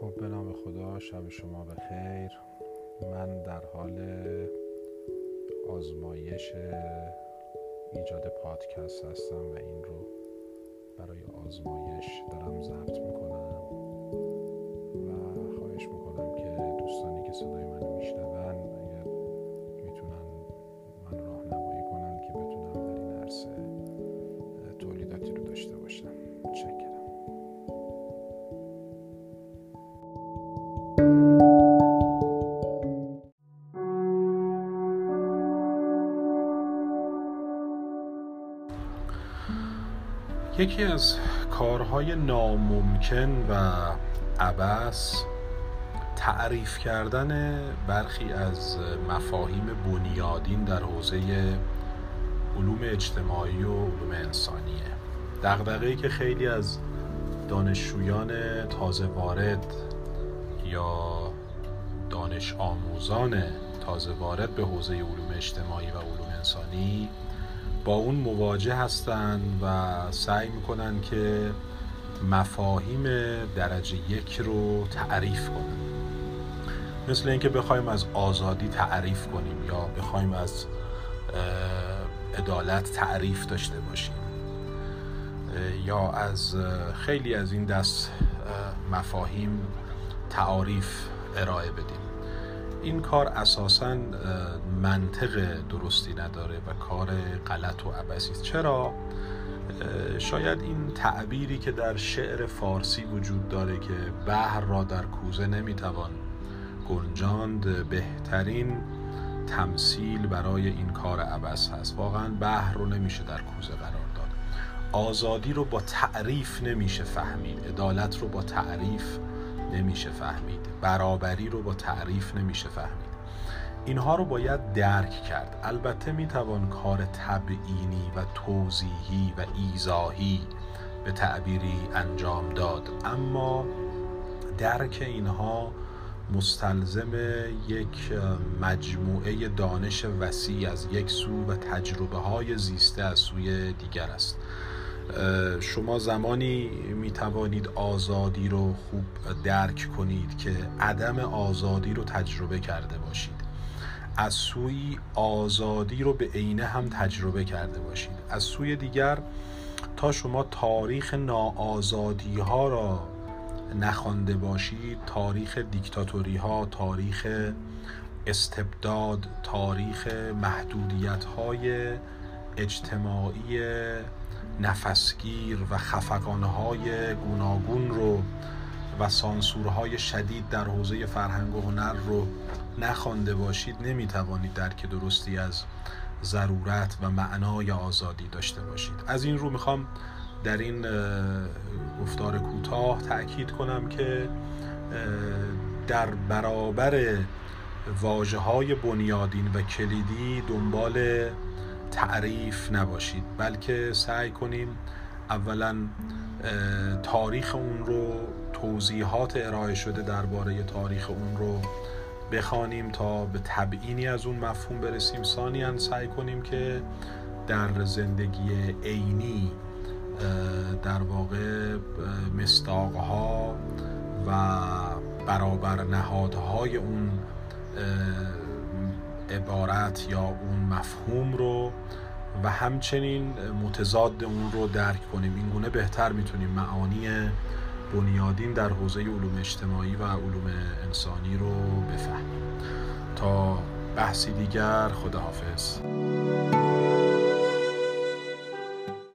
بچه شب شما بخیر. من در حال آزمایش ایجاد پادکست هستم و این رو برای آزمایش دارم ضبط می‌کنم. یکی از کارهای ناممکن و عبس تعریف کردن برخی از مفاهیم بنیادین در حوزه علوم اجتماعی و علوم انسانیه. دقدقه‌ای که خیلی از دانشجویان تازه وارد یا دانش آموزان تازه وارد به حوزه علوم اجتماعی و علوم انسانی با اون مواجه هستند و سعی می‌کنن که مفاهیم درجه یک رو تعریف کنن. مثل اینکه بخوایم از آزادی تعریف کنیم یا بخوایم از عدالت تعریف داشته باشیم. یا از خیلی از این دست مفاهیم تعاریف ارائه بدیم. این کار اساسا منطق درستی نداره و کار غلط و عبسی چرا؟ شاید این تعبیری که در شعر فارسی وجود داره که بحر را در کوزه نمی‌توان گنجاند بهترین تمثیل برای این کار عبس هست. واقعا بحر رو نمیشه در کوزه قرار داد. آزادی رو با تعریف نمیشه فهمید. عدالت رو با تعریف نمیشه فهمید. برابری رو با تعریف نمیشه فهمید. اینها رو باید درک کرد. البته می‌توان کار تبعینی و توضیحی و ایزاهی به تعبیری انجام داد. اما درک اینها مستلزم یک مجموعه دانش وسیع از یک سو و تجربه های زیسته از سوی دیگر است. شما زمانی می توانید آزادی رو خوب درک کنید که عدم آزادی رو تجربه کرده باشید. از سوی آزادی رو به عینه هم تجربه کرده باشید. از سوی دیگر تا شما تاریخ ناآزادی ها را نخوانده باشید تاریخ دیکتاتوری ها تاریخ استبداد تاریخ محدودیت های اجتماعی نفسگیر و خفقانهای گوناگون رو و سانسورهای شدید در حوزه فرهنگ و هنر رو نخوانده باشید نمی‌توانید درک درستی از ضرورت و معنای آزادی داشته باشید. از این رو می‌خوام در این گفتار کوتاه تاکید کنم که در برابر واجه های بنیادین و کلیدی دنبال تعریف نباشید بلکه سعی کنیم اولا تاریخ اون رو توضیحات ارائه شده درباره تاریخ اون رو بخوانیم تا به تبعینی از اون مفهوم برسیم. ثانیا سعی کنیم که در زندگی عینی در واقع مستاقها و برابر نهادهای اون عبارت یا اون مفهوم رو و همچنین متضاد اون رو درک کنیم. این گونه بهتر می‌تونیم معانی بنیادین در حوزه علوم اجتماعی و علوم انسانی رو بفهمیم. تا بحثی دیگر خداحافظ.